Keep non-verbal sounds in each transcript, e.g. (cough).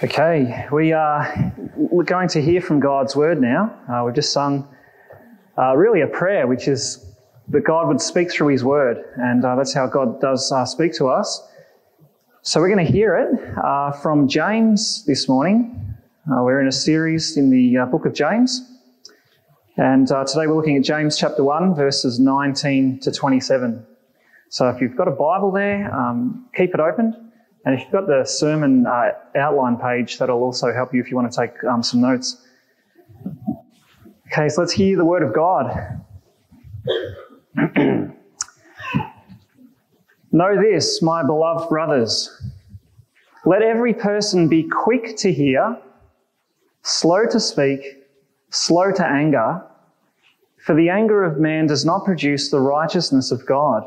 Okay, we are going to hear from God's word now. Uh, we've just sung uh, really a prayer, which is that God would speak through his word, and uh, that's how God does uh, speak to us. So we're going to hear it uh, from James this morning. Uh, we're in a series in the book of James, and today we're looking at James chapter 1, verses 19 to 27. So if you've got a Bible there, um, keep it open. And if you've got the sermon uh, outline page, that'll also help you if you want to take um, some notes. Okay, so let's hear the word of God. (clears throat) know this, my beloved brothers. Let every person be quick to hear, slow to speak, slow to anger, for the anger of man does not produce the righteousness of God.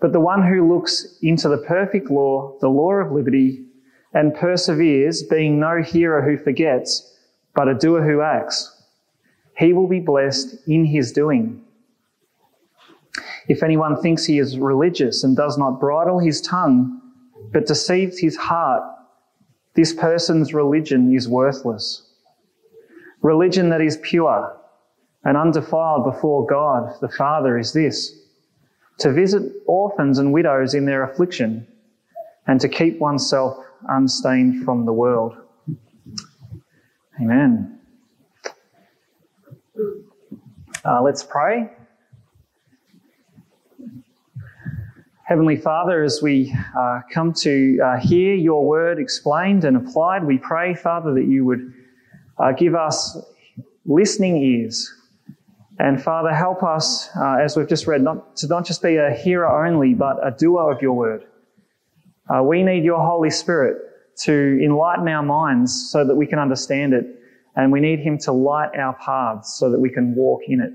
But the one who looks into the perfect law, the law of liberty, and perseveres, being no hearer who forgets, but a doer who acts, he will be blessed in his doing. If anyone thinks he is religious and does not bridle his tongue, but deceives his heart, this person's religion is worthless. Religion that is pure and undefiled before God the Father is this to visit orphans and widows in their affliction, and to keep oneself unstained from the world. Amen. Uh, let's pray. Heavenly Father, as we uh, come to uh, hear your word explained and applied, we pray, Father, that you would uh, give us listening ears and Father, help us, uh, as we've just read, not, to not just be a hearer only, but a doer of your word. Uh, we need your Holy Spirit to enlighten our minds so that we can understand it. And we need him to light our paths so that we can walk in it.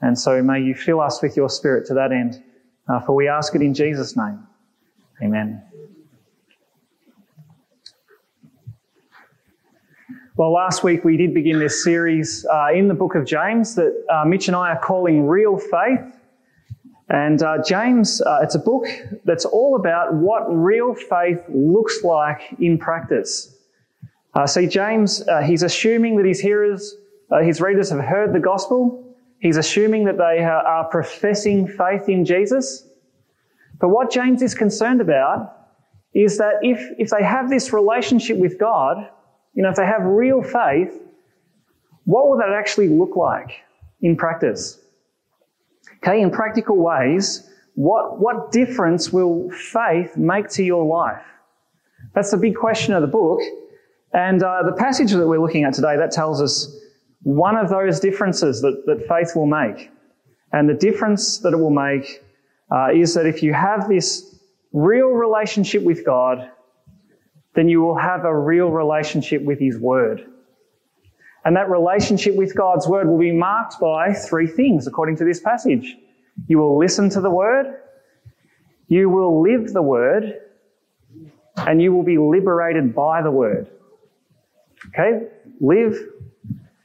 And so may you fill us with your Spirit to that end. Uh, for we ask it in Jesus' name. Amen. Well, last week we did begin this series uh, in the book of James that uh, Mitch and I are calling Real Faith. And uh, James, uh, it's a book that's all about what real faith looks like in practice. Uh, see, James, uh, he's assuming that his hearers, his readers have heard the gospel. He's assuming that they are professing faith in Jesus. But what James is concerned about is that if, if they have this relationship with God, you know, if they have real faith, what will that actually look like in practice? Okay, in practical ways, what, what difference will faith make to your life? That's the big question of the book. And uh, the passage that we're looking at today, that tells us one of those differences that, that faith will make. And the difference that it will make uh, is that if you have this real relationship with God, then you will have a real relationship with His Word. And that relationship with God's Word will be marked by three things, according to this passage. You will listen to the Word, you will live the Word, and you will be liberated by the Word. Okay? Live,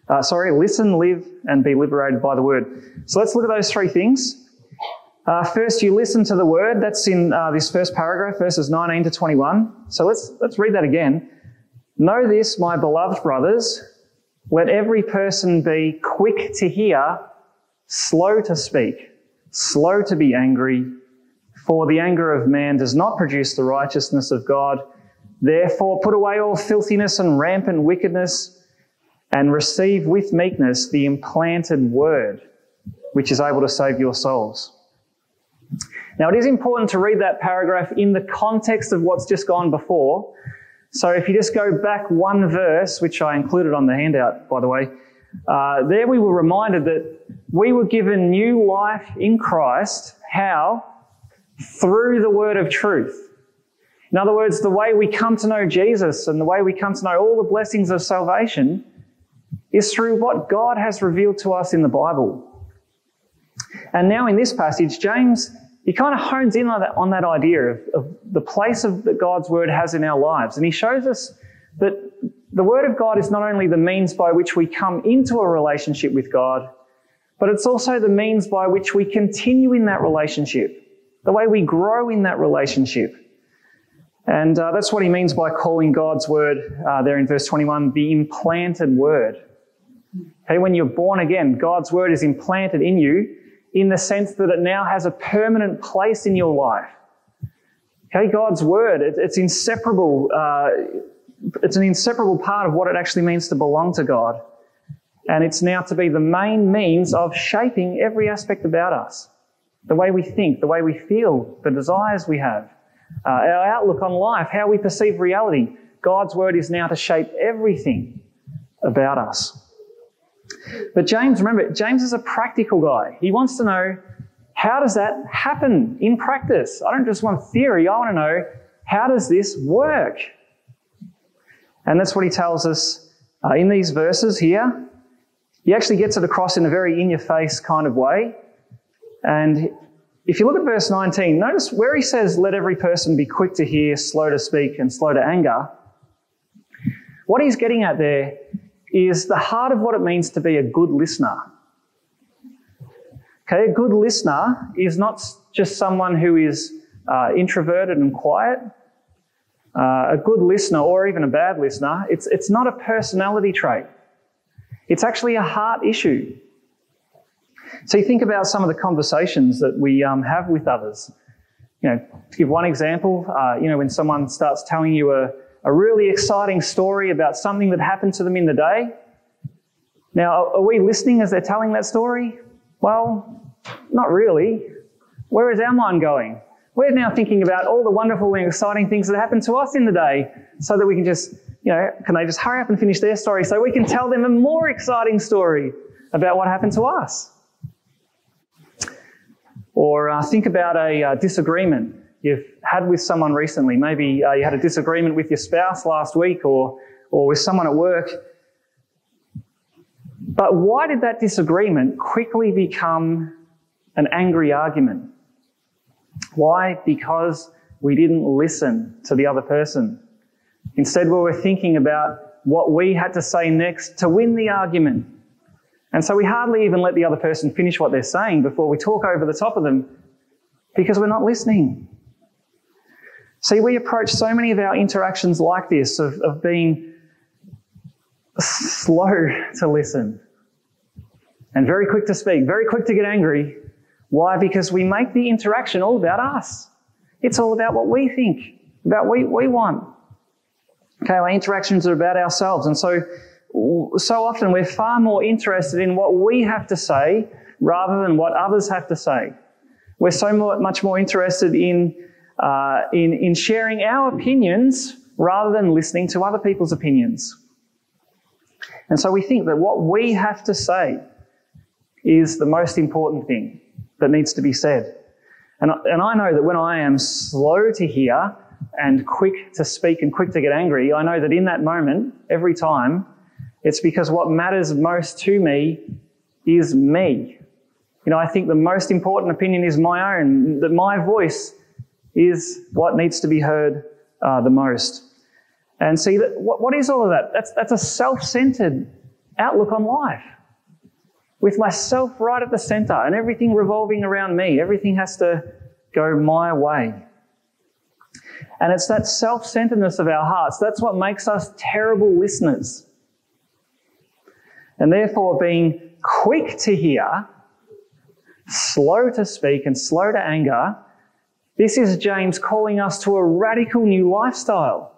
uh, sorry, listen, live, and be liberated by the Word. So let's look at those three things. Uh, first, you listen to the word. That's in uh, this first paragraph, verses 19 to 21. So let's, let's read that again. Know this, my beloved brothers. Let every person be quick to hear, slow to speak, slow to be angry, for the anger of man does not produce the righteousness of God. Therefore, put away all filthiness and rampant wickedness and receive with meekness the implanted word, which is able to save your souls. Now, it is important to read that paragraph in the context of what's just gone before. So if you just go back one verse, which I included on the handout, by the way, uh, there we were reminded that we were given new life in Christ. How? Through the word of truth. In other words, the way we come to know Jesus and the way we come to know all the blessings of salvation is through what God has revealed to us in the Bible. And now in this passage, James, he kind of hones in on that, on that idea of, of the place of, that God's word has in our lives. And he shows us that the word of God is not only the means by which we come into a relationship with God, but it's also the means by which we continue in that relationship, the way we grow in that relationship. And uh, that's what he means by calling God's word uh, there in verse 21 the implanted word. Okay, when you're born again, God's word is implanted in you in the sense that it now has a permanent place in your life. Okay, God's word, it, it's inseparable. Uh, it's an inseparable part of what it actually means to belong to God. And it's now to be the main means of shaping every aspect about us. The way we think, the way we feel, the desires we have, uh, our outlook on life, how we perceive reality. God's word is now to shape everything about us. But James, remember, James is a practical guy. He wants to know how does that happen in practice? I don't just want theory. I want to know how does this work? And that's what he tells us uh, in these verses here. He actually gets it across in a very in your face kind of way. And if you look at verse 19, notice where he says, Let every person be quick to hear, slow to speak, and slow to anger. What he's getting at there is the heart of what it means to be a good listener. Okay, a good listener is not just someone who is uh, introverted and quiet. Uh, a good listener, or even a bad listener, it's, it's not a personality trait. It's actually a heart issue. So you think about some of the conversations that we um, have with others. You know, to give one example, uh, you know, when someone starts telling you a, a really exciting story about something that happened to them in the day. Now, are we listening as they're telling that story? Well, not really. Where is our mind going? We're now thinking about all the wonderful and exciting things that happened to us in the day so that we can just, you know, can they just hurry up and finish their story so we can tell them a more exciting story about what happened to us? Or uh, think about a uh, disagreement you've had with someone recently. Maybe uh, you had a disagreement with your spouse last week or, or with someone at work. But why did that disagreement quickly become an angry argument? Why? Because we didn't listen to the other person. Instead, we were thinking about what we had to say next to win the argument. And so we hardly even let the other person finish what they're saying before we talk over the top of them because we're not listening. See, we approach so many of our interactions like this of, of being slow to listen and very quick to speak, very quick to get angry. Why? Because we make the interaction all about us. It's all about what we think, about what we want. Okay, our interactions are about ourselves. And so, so often we're far more interested in what we have to say rather than what others have to say. We're so much more interested in uh, in, in sharing our opinions rather than listening to other people's opinions. And so we think that what we have to say is the most important thing that needs to be said. And, and I know that when I am slow to hear and quick to speak and quick to get angry, I know that in that moment, every time, it's because what matters most to me is me. You know, I think the most important opinion is my own, that my voice is what needs to be heard uh, the most. And see, that, what, what is all of that? That's, that's a self centered outlook on life. With myself right at the center and everything revolving around me, everything has to go my way. And it's that self centeredness of our hearts that's what makes us terrible listeners. And therefore, being quick to hear, slow to speak, and slow to anger this is James calling us to a radical new lifestyle.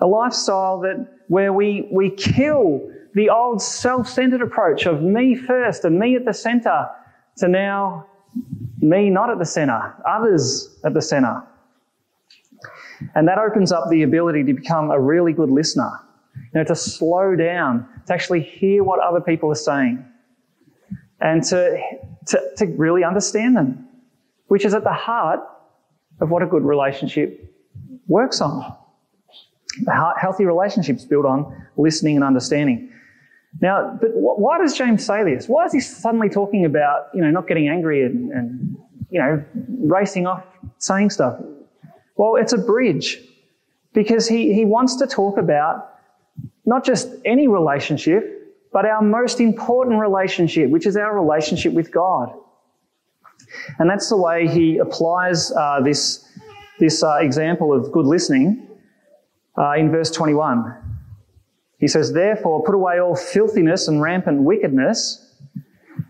A lifestyle that where we, we kill the old self-centered approach of me first and me at the center to now me not at the center, others at the center. And that opens up the ability to become a really good listener. You know, to slow down, to actually hear what other people are saying, and to, to, to really understand them, which is at the heart of what a good relationship works on. Healthy relationships build on listening and understanding. Now, but why does James say this? Why is he suddenly talking about, you know, not getting angry and, and you know, racing off saying stuff? Well, it's a bridge because he, he wants to talk about not just any relationship, but our most important relationship, which is our relationship with God. And that's the way he applies uh, this, this uh, example of good listening uh, in verse 21. He says, Therefore, put away all filthiness and rampant wickedness,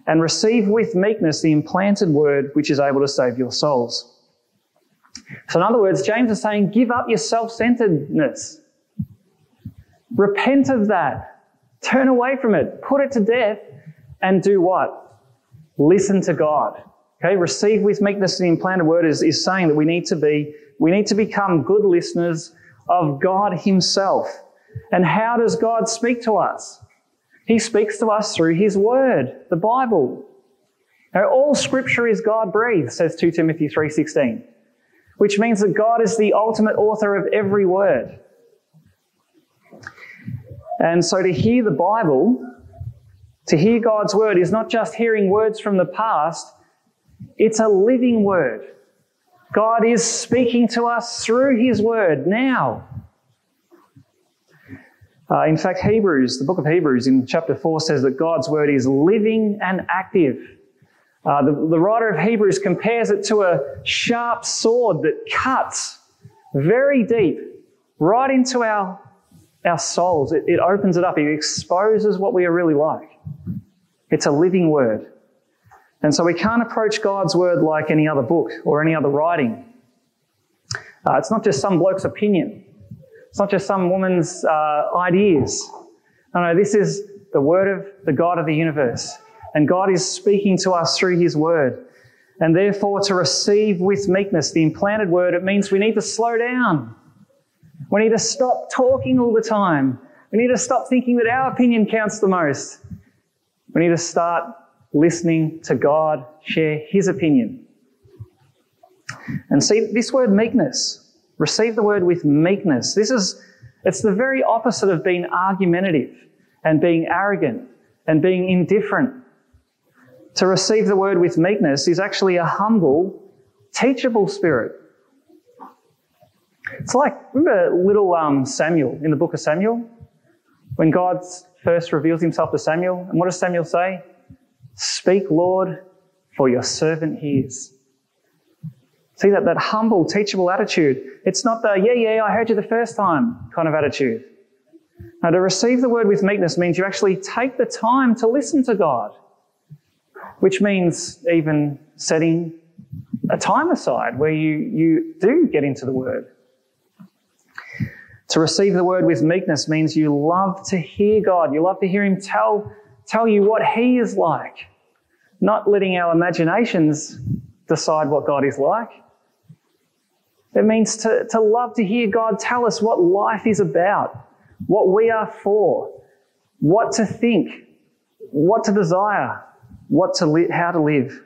and receive with meekness the implanted word which is able to save your souls. So, in other words, James is saying, Give up your self centeredness. Repent of that. Turn away from it. Put it to death and do what? Listen to God. Okay, receive with meekness the implanted word is, is saying that we need to be, we need to become good listeners of God Himself. And how does God speak to us? He speaks to us through His Word, the Bible. Now, all Scripture is God breathed, says 2 Timothy 3.16, which means that God is the ultimate author of every word. And so to hear the Bible, to hear God's Word is not just hearing words from the past, it's a living Word. God is speaking to us through His Word now. Uh, in fact, Hebrews, the book of Hebrews in chapter 4 says that God's word is living and active. Uh, the, the writer of Hebrews compares it to a sharp sword that cuts very deep, right into our, our souls. It, it opens it up, it exposes what we are really like. It's a living word. And so we can't approach God's word like any other book or any other writing. Uh, it's not just some bloke's opinion. It's not just some woman's uh, ideas. No, no, this is the word of the God of the universe. And God is speaking to us through his word. And therefore, to receive with meekness the implanted word, it means we need to slow down. We need to stop talking all the time. We need to stop thinking that our opinion counts the most. We need to start listening to God share his opinion. And see, this word meekness, Receive the word with meekness. This is, it's the very opposite of being argumentative and being arrogant and being indifferent. To receive the word with meekness is actually a humble, teachable spirit. It's like, remember little um, Samuel in the book of Samuel? When God first reveals himself to Samuel, and what does Samuel say? Speak, Lord, for your servant hears. See that, that humble, teachable attitude. It's not the, yeah, yeah, I heard you the first time kind of attitude. Now, to receive the word with meekness means you actually take the time to listen to God, which means even setting a time aside where you, you do get into the word. To receive the word with meekness means you love to hear God. You love to hear Him tell, tell you what He is like, not letting our imaginations decide what God is like. It means to, to love to hear God tell us what life is about, what we are for, what to think, what to desire, what to li- how to live.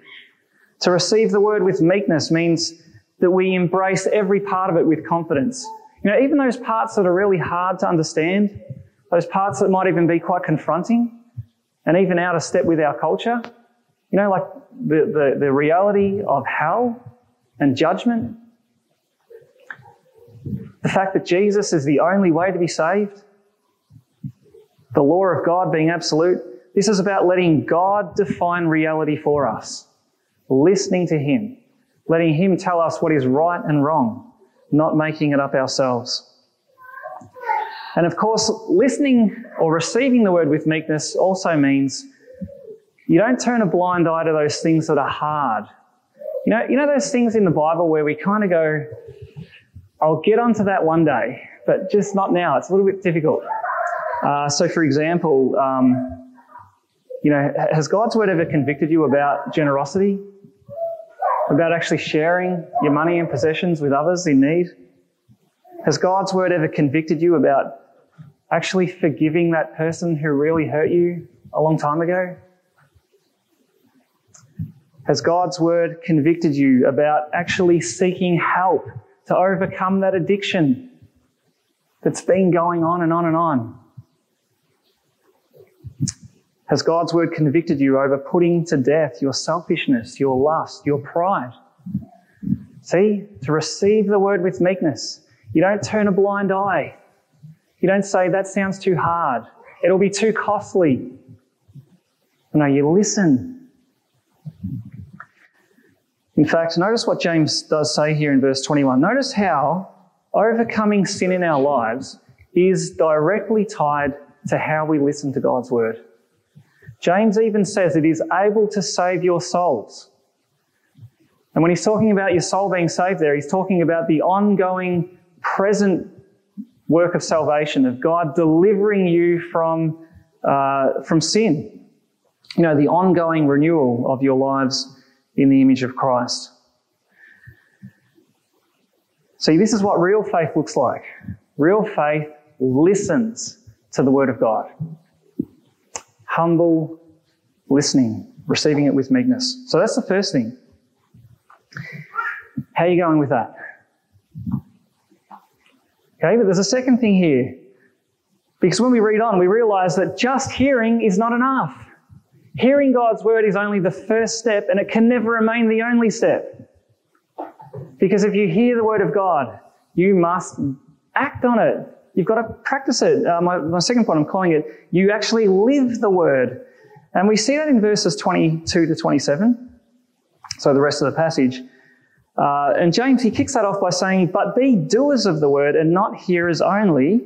To receive the word with meekness means that we embrace every part of it with confidence. You know, even those parts that are really hard to understand, those parts that might even be quite confronting and even out of step with our culture, you know, like the, the, the reality of hell and judgment the fact that Jesus is the only way to be saved, the law of God being absolute, this is about letting God define reality for us, listening to Him, letting Him tell us what is right and wrong, not making it up ourselves. And of course, listening or receiving the word with meekness also means you don't turn a blind eye to those things that are hard. You know, you know those things in the Bible where we kind of go, I'll get onto that one day, but just not now. It's a little bit difficult. Uh, so, for example, um, you know, has God's word ever convicted you about generosity? About actually sharing your money and possessions with others in need? Has God's word ever convicted you about actually forgiving that person who really hurt you a long time ago? Has God's word convicted you about actually seeking help to overcome that addiction that's been going on and on and on? Has God's word convicted you over putting to death your selfishness, your lust, your pride? See, to receive the word with meekness. You don't turn a blind eye. You don't say, that sounds too hard. It'll be too costly. No, you listen. In fact, notice what James does say here in verse 21. Notice how overcoming sin in our lives is directly tied to how we listen to God's word. James even says it is able to save your souls. And when he's talking about your soul being saved there, he's talking about the ongoing present work of salvation, of God delivering you from, uh, from sin. You know, the ongoing renewal of your lives in the image of Christ. See, this is what real faith looks like. Real faith listens to the Word of God. Humble listening, receiving it with meekness. So that's the first thing. How are you going with that? Okay, but there's a second thing here. Because when we read on, we realize that just hearing is not enough. Hearing God's word is only the first step, and it can never remain the only step. Because if you hear the word of God, you must act on it. You've got to practice it. Uh, my, my second point, I'm calling it, you actually live the word. And we see that in verses 22 to 27. So the rest of the passage. Uh, and James, he kicks that off by saying, But be doers of the word and not hearers only.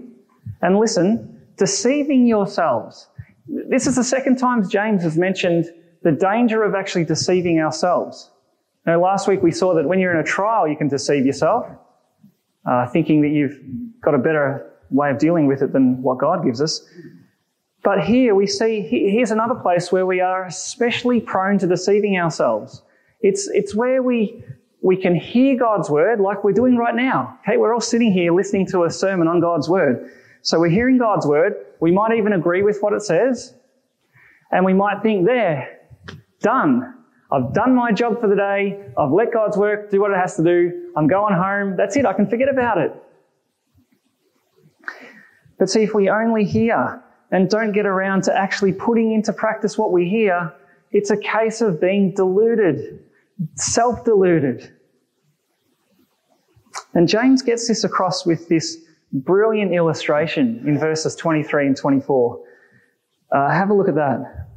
And listen, deceiving yourselves. This is the second time James has mentioned the danger of actually deceiving ourselves. Now, last week we saw that when you're in a trial, you can deceive yourself, uh, thinking that you've got a better way of dealing with it than what God gives us. But here we see, here's another place where we are especially prone to deceiving ourselves. It's, it's where we we can hear God's word like we're doing right now. Okay, we're all sitting here listening to a sermon on God's word. So we're hearing God's word. We might even agree with what it says. And we might think, there, done. I've done my job for the day. I've let God's work do what it has to do. I'm going home. That's it. I can forget about it. But see, if we only hear and don't get around to actually putting into practice what we hear, it's a case of being deluded self deluded. And James gets this across with this brilliant illustration in verses 23 and 24. Uh, have a look at that.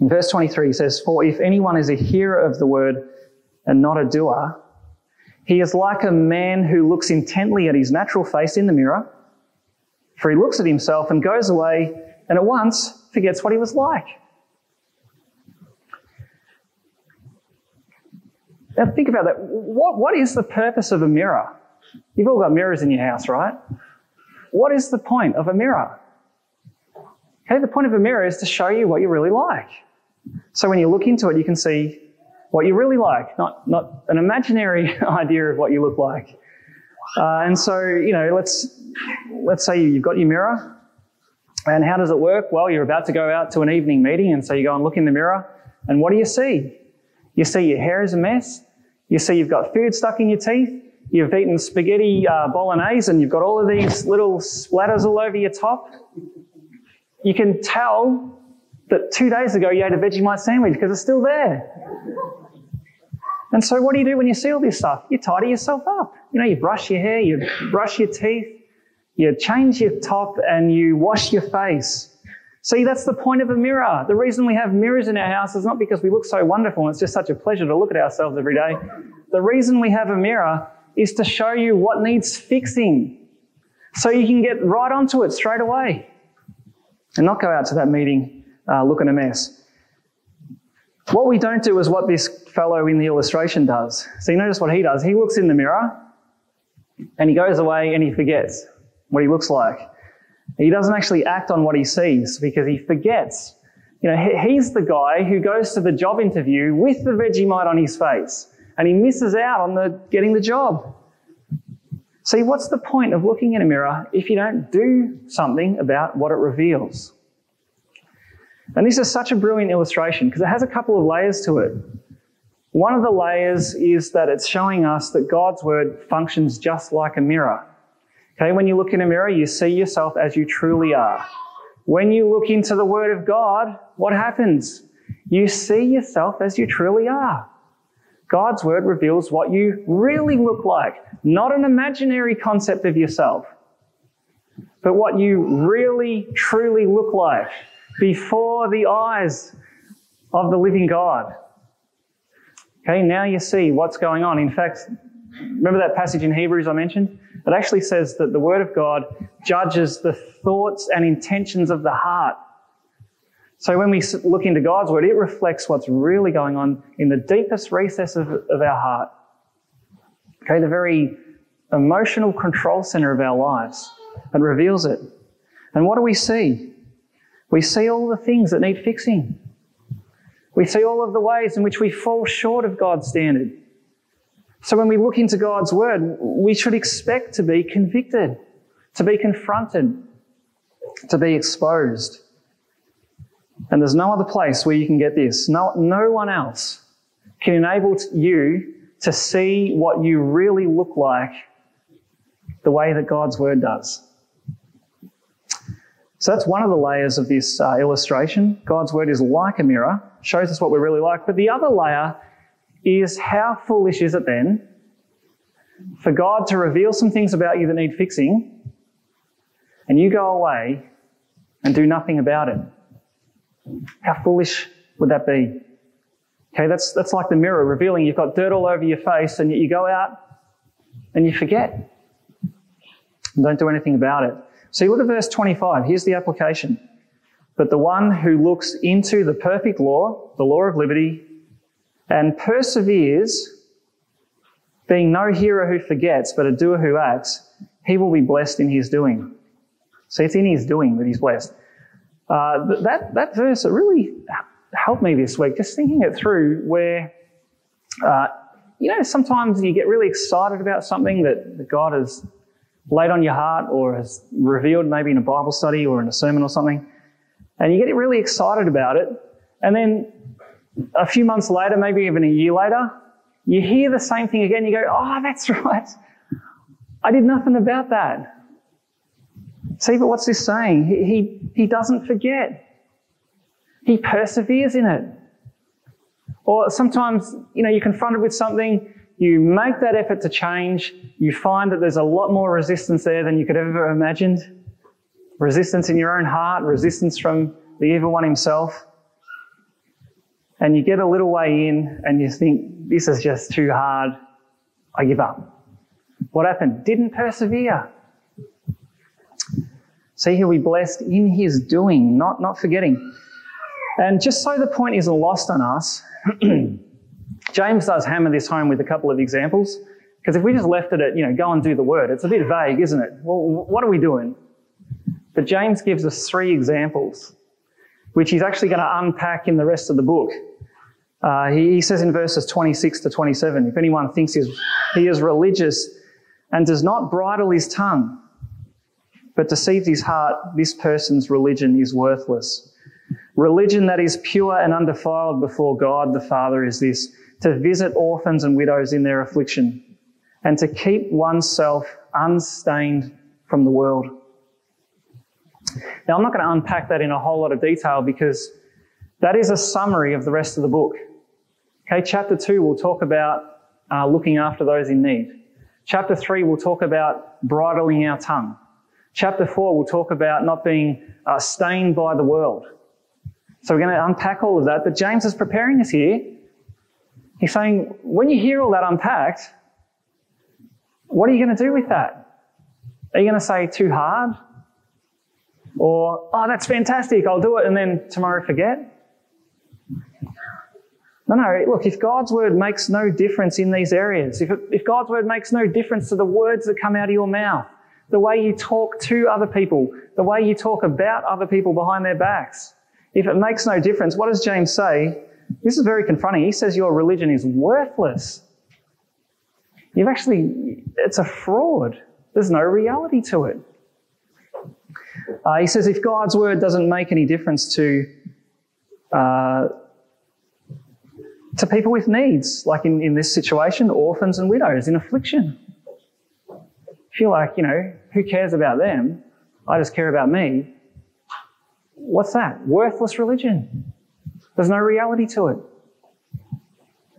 In verse 23, he says, For if anyone is a hearer of the word and not a doer, he is like a man who looks intently at his natural face in the mirror, for he looks at himself and goes away and at once forgets what he was like. Now think about that. What, what is the purpose of a mirror? You've all got mirrors in your house, right? What is the point of a mirror? Okay, the point of a mirror is to show you what you really like. So when you look into it, you can see what you really like, not, not an imaginary (laughs) idea of what you look like. Uh, and so, you know, let's, let's say you've got your mirror. And how does it work? Well, you're about to go out to an evening meeting, and so you go and look in the mirror, and what do you see? You see your hair is a mess, you see you've got food stuck in your teeth. You've eaten spaghetti uh, bolognese and you've got all of these little splatters all over your top. You can tell that two days ago you ate a Vegemite sandwich because it's still there. And so what do you do when you see all this stuff? You tidy yourself up. You know, you brush your hair, you brush your teeth, you change your top and you wash your face. See, that's the point of a mirror. The reason we have mirrors in our house is not because we look so wonderful and it's just such a pleasure to look at ourselves every day. The reason we have a mirror is to show you what needs fixing so you can get right onto it straight away and not go out to that meeting uh, looking a mess. What we don't do is what this fellow in the illustration does. So you notice what he does. He looks in the mirror and he goes away and he forgets what he looks like. He doesn't actually act on what he sees because he forgets. You know, he's the guy who goes to the job interview with the Vegemite on his face and he misses out on the, getting the job. See, what's the point of looking in a mirror if you don't do something about what it reveals? And this is such a brilliant illustration because it has a couple of layers to it. One of the layers is that it's showing us that God's word functions just like a mirror. Okay, when you look in a mirror, you see yourself as you truly are. When you look into the word of God, what happens? You see yourself as you truly are. God's word reveals what you really look like, not an imaginary concept of yourself, but what you really, truly look like before the eyes of the living God. Okay, now you see what's going on. In fact, remember that passage in Hebrews I mentioned? It actually says that the Word of God judges the thoughts and intentions of the heart. So when we look into God's Word, it reflects what's really going on in the deepest recess of, of our heart. Okay, the very emotional control center of our lives. It reveals it. And what do we see? We see all the things that need fixing. We see all of the ways in which we fall short of God's standard. So when we look into God's word, we should expect to be convicted, to be confronted, to be exposed. And there's no other place where you can get this. No, no one else can enable you to see what you really look like the way that God's word does. So that's one of the layers of this uh, illustration. God's word is like a mirror, shows us what we're really like. But the other layer is how foolish is it then for God to reveal some things about you that need fixing and you go away and do nothing about it? How foolish would that be? Okay, that's, that's like the mirror revealing you've got dirt all over your face and yet you go out and you forget and don't do anything about it. So you look at verse 25. Here's the application. But the one who looks into the perfect law, the law of liberty, and perseveres, being no hearer who forgets, but a doer who acts, he will be blessed in his doing. So it's in his doing that he's blessed. Uh, that, that verse, it really helped me this week, just thinking it through where, uh, you know, sometimes you get really excited about something that, that God has laid on your heart or has revealed maybe in a Bible study or in a sermon or something. And you get really excited about it. And then a few months later, maybe even a year later, you hear the same thing again. You go, oh, that's (laughs) right. I did nothing about that. See, but what's this saying? He, he, he doesn't forget. He perseveres in it. Or sometimes, you know, you're confronted with something, you make that effort to change, you find that there's a lot more resistance there than you could ever imagined. Resistance in your own heart, resistance from the evil one himself. And you get a little way in and you think, this is just too hard. I give up. What happened? Didn't persevere. See, he'll be blessed in his doing, not, not forgetting. And just so the point isn't lost on us, (clears throat) James does hammer this home with a couple of examples. Because if we just left it at, you know, go and do the word, it's a bit vague, isn't it? Well, what are we doing? But James gives us three examples, which he's actually going to unpack in the rest of the book. Uh, he, he, says in verses 26 to 27, if anyone thinks he is religious and does not bridle his tongue, but deceives his heart, this person's religion is worthless. Religion that is pure and undefiled before God the Father is this, to visit orphans and widows in their affliction and to keep oneself unstained from the world. Now, I'm not going to unpack that in a whole lot of detail because that is a summary of the rest of the book. Okay, chapter 2 will talk about uh, looking after those in need. Chapter 3 will talk about bridling our tongue. Chapter 4 will talk about not being uh, stained by the world. So we're going to unpack all of that. But James is preparing us here. He's saying, when you hear all that unpacked, what are you going to do with that? Are you going to say too hard? Or, oh, that's fantastic, I'll do it, and then tomorrow forget? No, no, look, if God's word makes no difference in these areas, if, if God's word makes no difference to the words that come out of your mouth, the way you talk to other people, the way you talk about other people behind their backs, if it makes no difference, what does James say? This is very confronting. He says your religion is worthless. You've actually, it's a fraud. There's no reality to it. Uh, he says if God's word doesn't make any difference to uh, to people with needs, like in, in this situation, orphans and widows in affliction. You're like, you know, who cares about them? I just care about me. What's that? Worthless religion. There's no reality to it.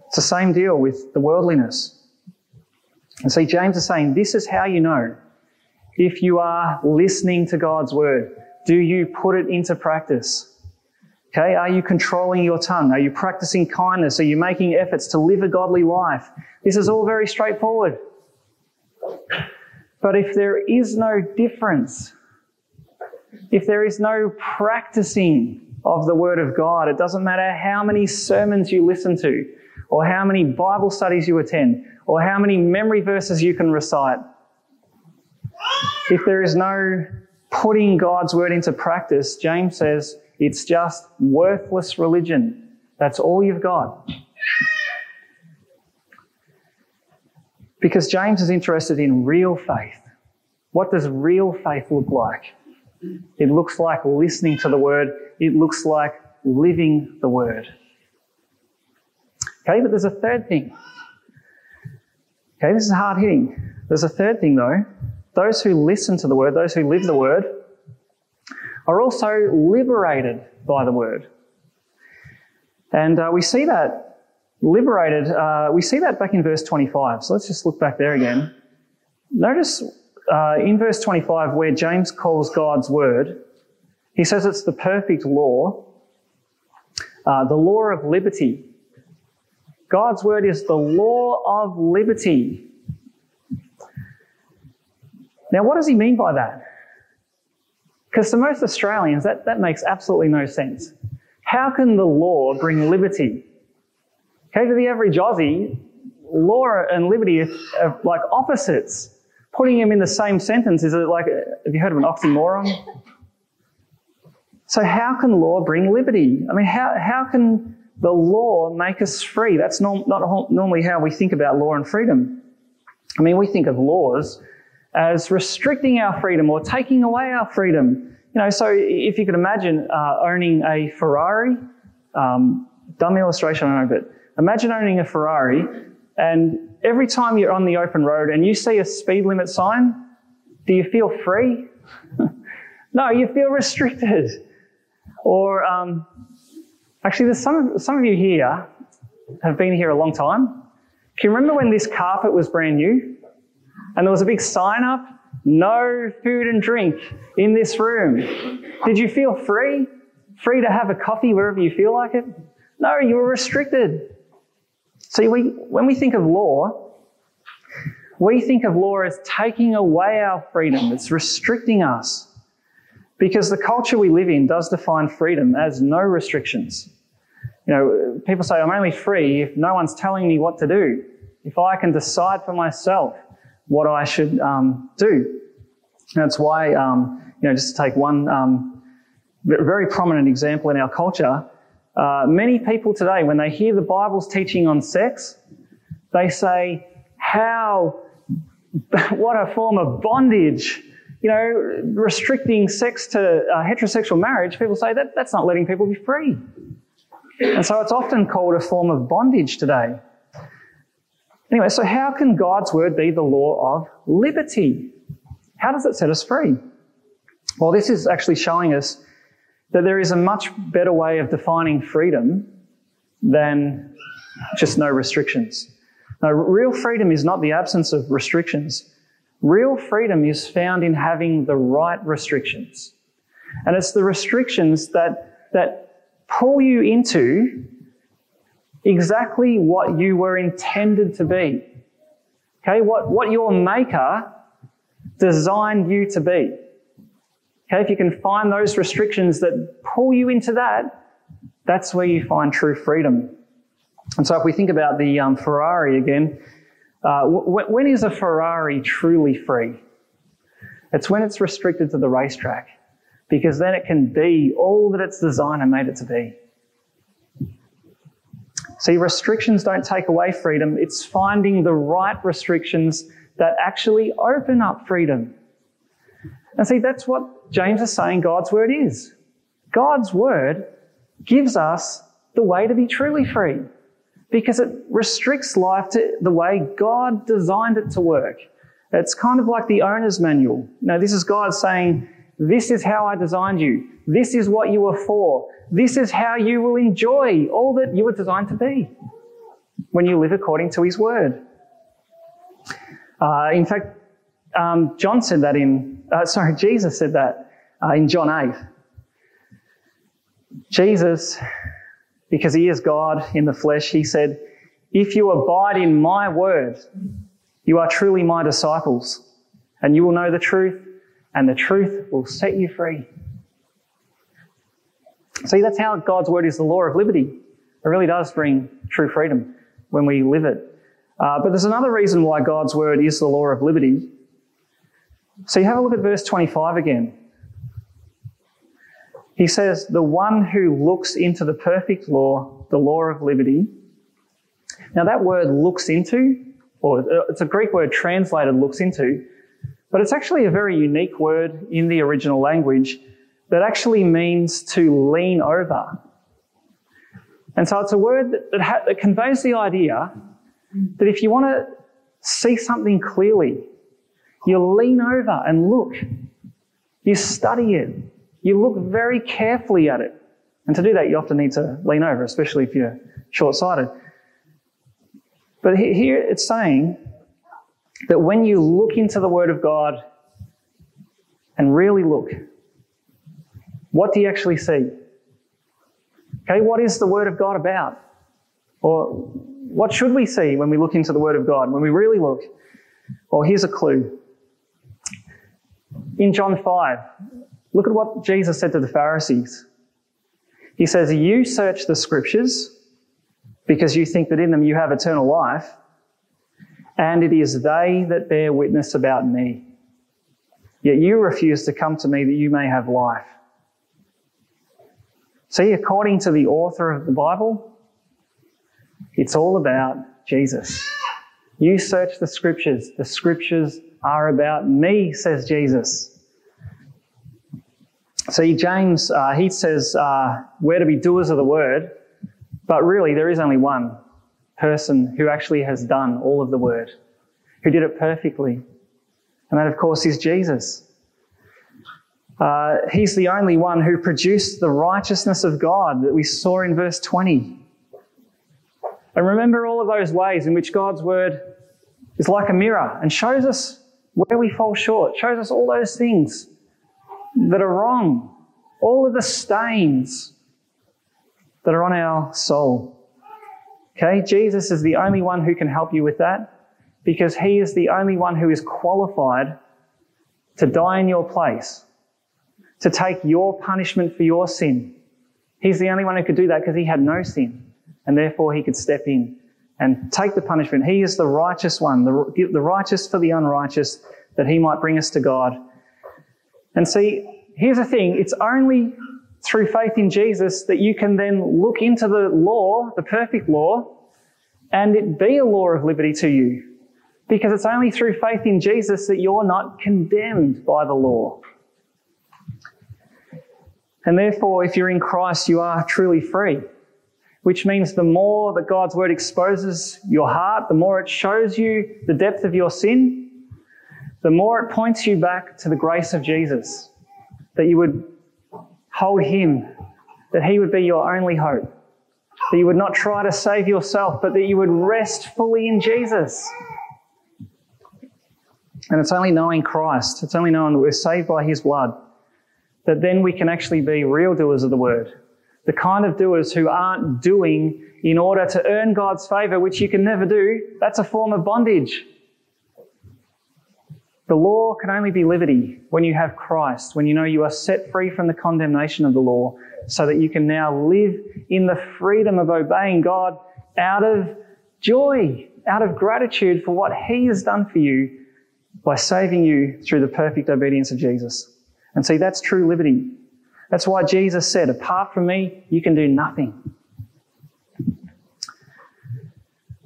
It's the same deal with the worldliness. And see, James is saying this is how you know if you are listening to God's word. Do you put it into practice? Okay, are you controlling your tongue? Are you practicing kindness? Are you making efforts to live a godly life? This is all very straightforward. But if there is no difference, if there is no practicing of the Word of God, it doesn't matter how many sermons you listen to, or how many Bible studies you attend, or how many memory verses you can recite. If there is no putting God's Word into practice, James says it's just worthless religion. That's all you've got. Because James is interested in real faith. What does real faith look like? It looks like listening to the word. It looks like living the word. Okay, but there's a third thing. Okay, this is hard hitting. There's a third thing though. Those who listen to the word, those who live the word, are also liberated by the word. And uh, we see that liberated, uh, we see that back in verse 25. So let's just look back there again. Notice uh, in verse 25 where James calls God's word, he says it's the perfect law, uh, the law of liberty. God's word is the law of liberty. Now, what does he mean by that? Because to most Australians, that, that makes absolutely no sense. How can the law bring liberty? Okay, to the average Aussie, law and liberty are, like opposites. Putting them in the same sentence is like, have you heard of an oxymoron? So how can law bring liberty? I mean, how, how can the law make us free? That's norm, not normally how we think about law and freedom. I mean, we think of laws as restricting our freedom or taking away our freedom. You know, so if you could imagine uh, owning a Ferrari, um, dumb illustration, I know, but Imagine owning a Ferrari and every time you're on the open road and you see a speed limit sign, do you feel free? (laughs) no, you feel restricted. Or um, actually, there's some some of you here have been here a long time. Can you remember when this carpet was brand new and there was a big sign up, no food and drink in this room? Did you feel free? Free to have a coffee wherever you feel like it? No, you were restricted. See, we, when we think of law, we think of law as taking away our freedom. It's restricting us. Because the culture we live in does define freedom as no restrictions. You know, people say, I'm only free if no one's telling me what to do. If I can decide for myself what I should um, do. And that's why, um, you know, just to take one um, very prominent example in our culture, uh, many people today, when they hear the Bible's teaching on sex, they say, how, (laughs) what a form of bondage. You know, restricting sex to uh, heterosexual marriage, people say that that's not letting people be free. And so it's often called a form of bondage today. Anyway, so how can God's word be the law of liberty? How does it set us free? Well, this is actually showing us that there is a much better way of defining freedom than just no restrictions. Now, real freedom is not the absence of restrictions. Real freedom is found in having the right restrictions. And it's the restrictions that, that pull you into exactly what you were intended to be. Okay, what, what your maker designed you to be. Okay, if you can find those restrictions that pull you into that, that's where you find true freedom. And so if we think about the um, Ferrari again, uh, w- when is a Ferrari truly free? It's when it's restricted to the racetrack, because then it can be all that its designer made it to be. See, restrictions don't take away freedom. It's finding the right restrictions that actually open up freedom. And see, that's what James is saying God's word is. God's word gives us the way to be truly free. because it restricts life to the way God designed it to work. It's kind of like the owner's manual. Know, this is God saying, this is how I designed you. This is what you were for. This is how you will enjoy all that you were designed to be when you live according to His Word. Uh, in fact, um, John said that in, uh, sorry, Jesus said that uh, in John 8. Jesus, because He is God in the flesh, He said, If you abide in my word, you are truly my disciples, and you will know the truth, and the truth will set you free. See, that's how God's word is the law of liberty. It really does bring true freedom when we live it. Uh, but there's another reason why God's word is the law of liberty. So you have a look at verse 25 again. He says, The one who looks into the perfect law, the law of liberty. Now, that word looks into, or uh, it's a Greek word translated looks into, but it's actually a very unique word in the original language that actually means to lean over. And so it's a word that, that, ha- that conveys the idea that if you want to see something clearly, you lean over and look. You study it. You look very carefully at it. And to do that, you often need to lean over, especially if you're short sighted. But here it's saying that when you look into the Word of God and really look, what do you actually see? Okay, what is the Word of God about? Or what should we see when we look into the Word of God, when we really look? Well, here's a clue. In John 5, look at what Jesus said to the Pharisees. He says, You search the Scriptures because you think that in them you have eternal life, and it is they that bear witness about me. Yet you refuse to come to me that you may have life. See, according to the author of the Bible, it's all about Jesus. You search the scriptures. The scriptures are about me, says Jesus. See, James, uh, he says, uh, we're to be doers of the word, but really there is only one person who actually has done all of the word, who did it perfectly. And that, of course, is Jesus. Uh, he's the only one who produced the righteousness of God that we saw in verse 20. And remember all of those ways in which God's word is like a mirror and shows us where we fall short, shows us all those things that are wrong, all of the stains that are on our soul. Okay, Jesus is the only one who can help you with that because he is the only one who is qualified to die in your place, to take your punishment for your sin. He's the only one who could do that because he had no sin and therefore he could step in and take the punishment. He is the righteous one, the, the righteous for the unrighteous, that he might bring us to God. And see, here's the thing it's only through faith in Jesus that you can then look into the law, the perfect law, and it be a law of liberty to you. Because it's only through faith in Jesus that you're not condemned by the law. And therefore, if you're in Christ, you are truly free. Which means the more that God's word exposes your heart, the more it shows you the depth of your sin, the more it points you back to the grace of Jesus. That you would hold Him, that He would be your only hope, that you would not try to save yourself, but that you would rest fully in Jesus. And it's only knowing Christ, it's only knowing that we're saved by His blood, that then we can actually be real doers of the word. The kind of doers who aren't doing in order to earn God's favour, which you can never do. That's a form of bondage. The law can only be liberty when you have Christ, when you know you are set free from the condemnation of the law, so that you can now live in the freedom of obeying God out of joy, out of gratitude for what He has done for you by saving you through the perfect obedience of Jesus. And see, that's true liberty. That's why Jesus said, apart from me, you can do nothing.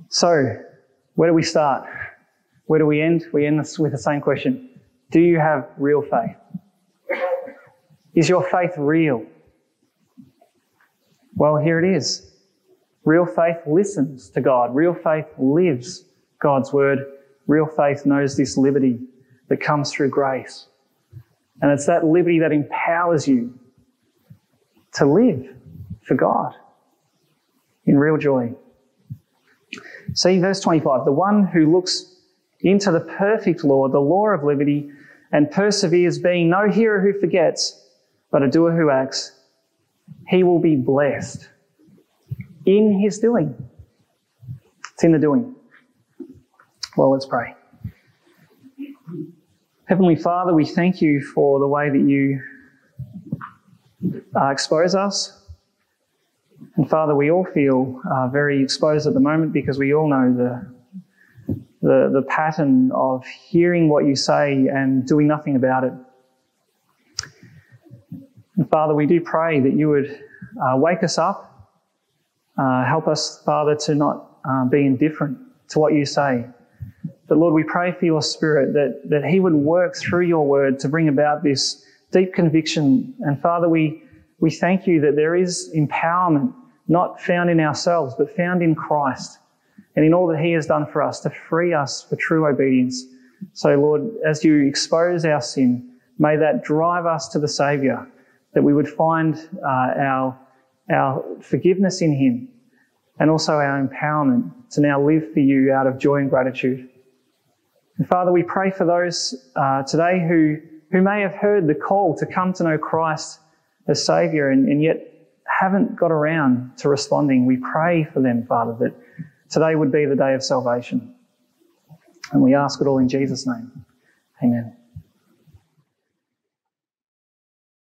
So, where do we start? Where do we end? We end with the same question Do you have real faith? Is your faith real? Well, here it is. Real faith listens to God. Real faith lives God's word. Real faith knows this liberty that comes through grace. And it's that liberty that empowers you to live for God in real joy. See, verse 25 the one who looks into the perfect law, the law of liberty, and perseveres, being no hearer who forgets, but a doer who acts, he will be blessed in his doing. It's in the doing. Well, let's pray. Heavenly Father, we thank you for the way that you uh, expose us. And Father, we all feel uh, very exposed at the moment because we all know the, the, the pattern of hearing what you say and doing nothing about it. And Father, we do pray that you would uh, wake us up, uh, help us, Father, to not uh, be indifferent to what you say. But Lord, we pray for your Spirit that, that He would work through your word to bring about this deep conviction. And Father, we, we thank you that there is empowerment, not found in ourselves, but found in Christ and in all that He has done for us to free us for true obedience. So Lord, as you expose our sin, may that drive us to the Saviour that we would find uh, our, our forgiveness in Him and also our empowerment to now live for you out of joy and gratitude. And Father, we pray for those uh, today who, who may have heard the call to come to know Christ as Saviour and, and yet haven't got around to responding. We pray for them, Father, that today would be the day of salvation. And we ask it all in Jesus' name. Amen.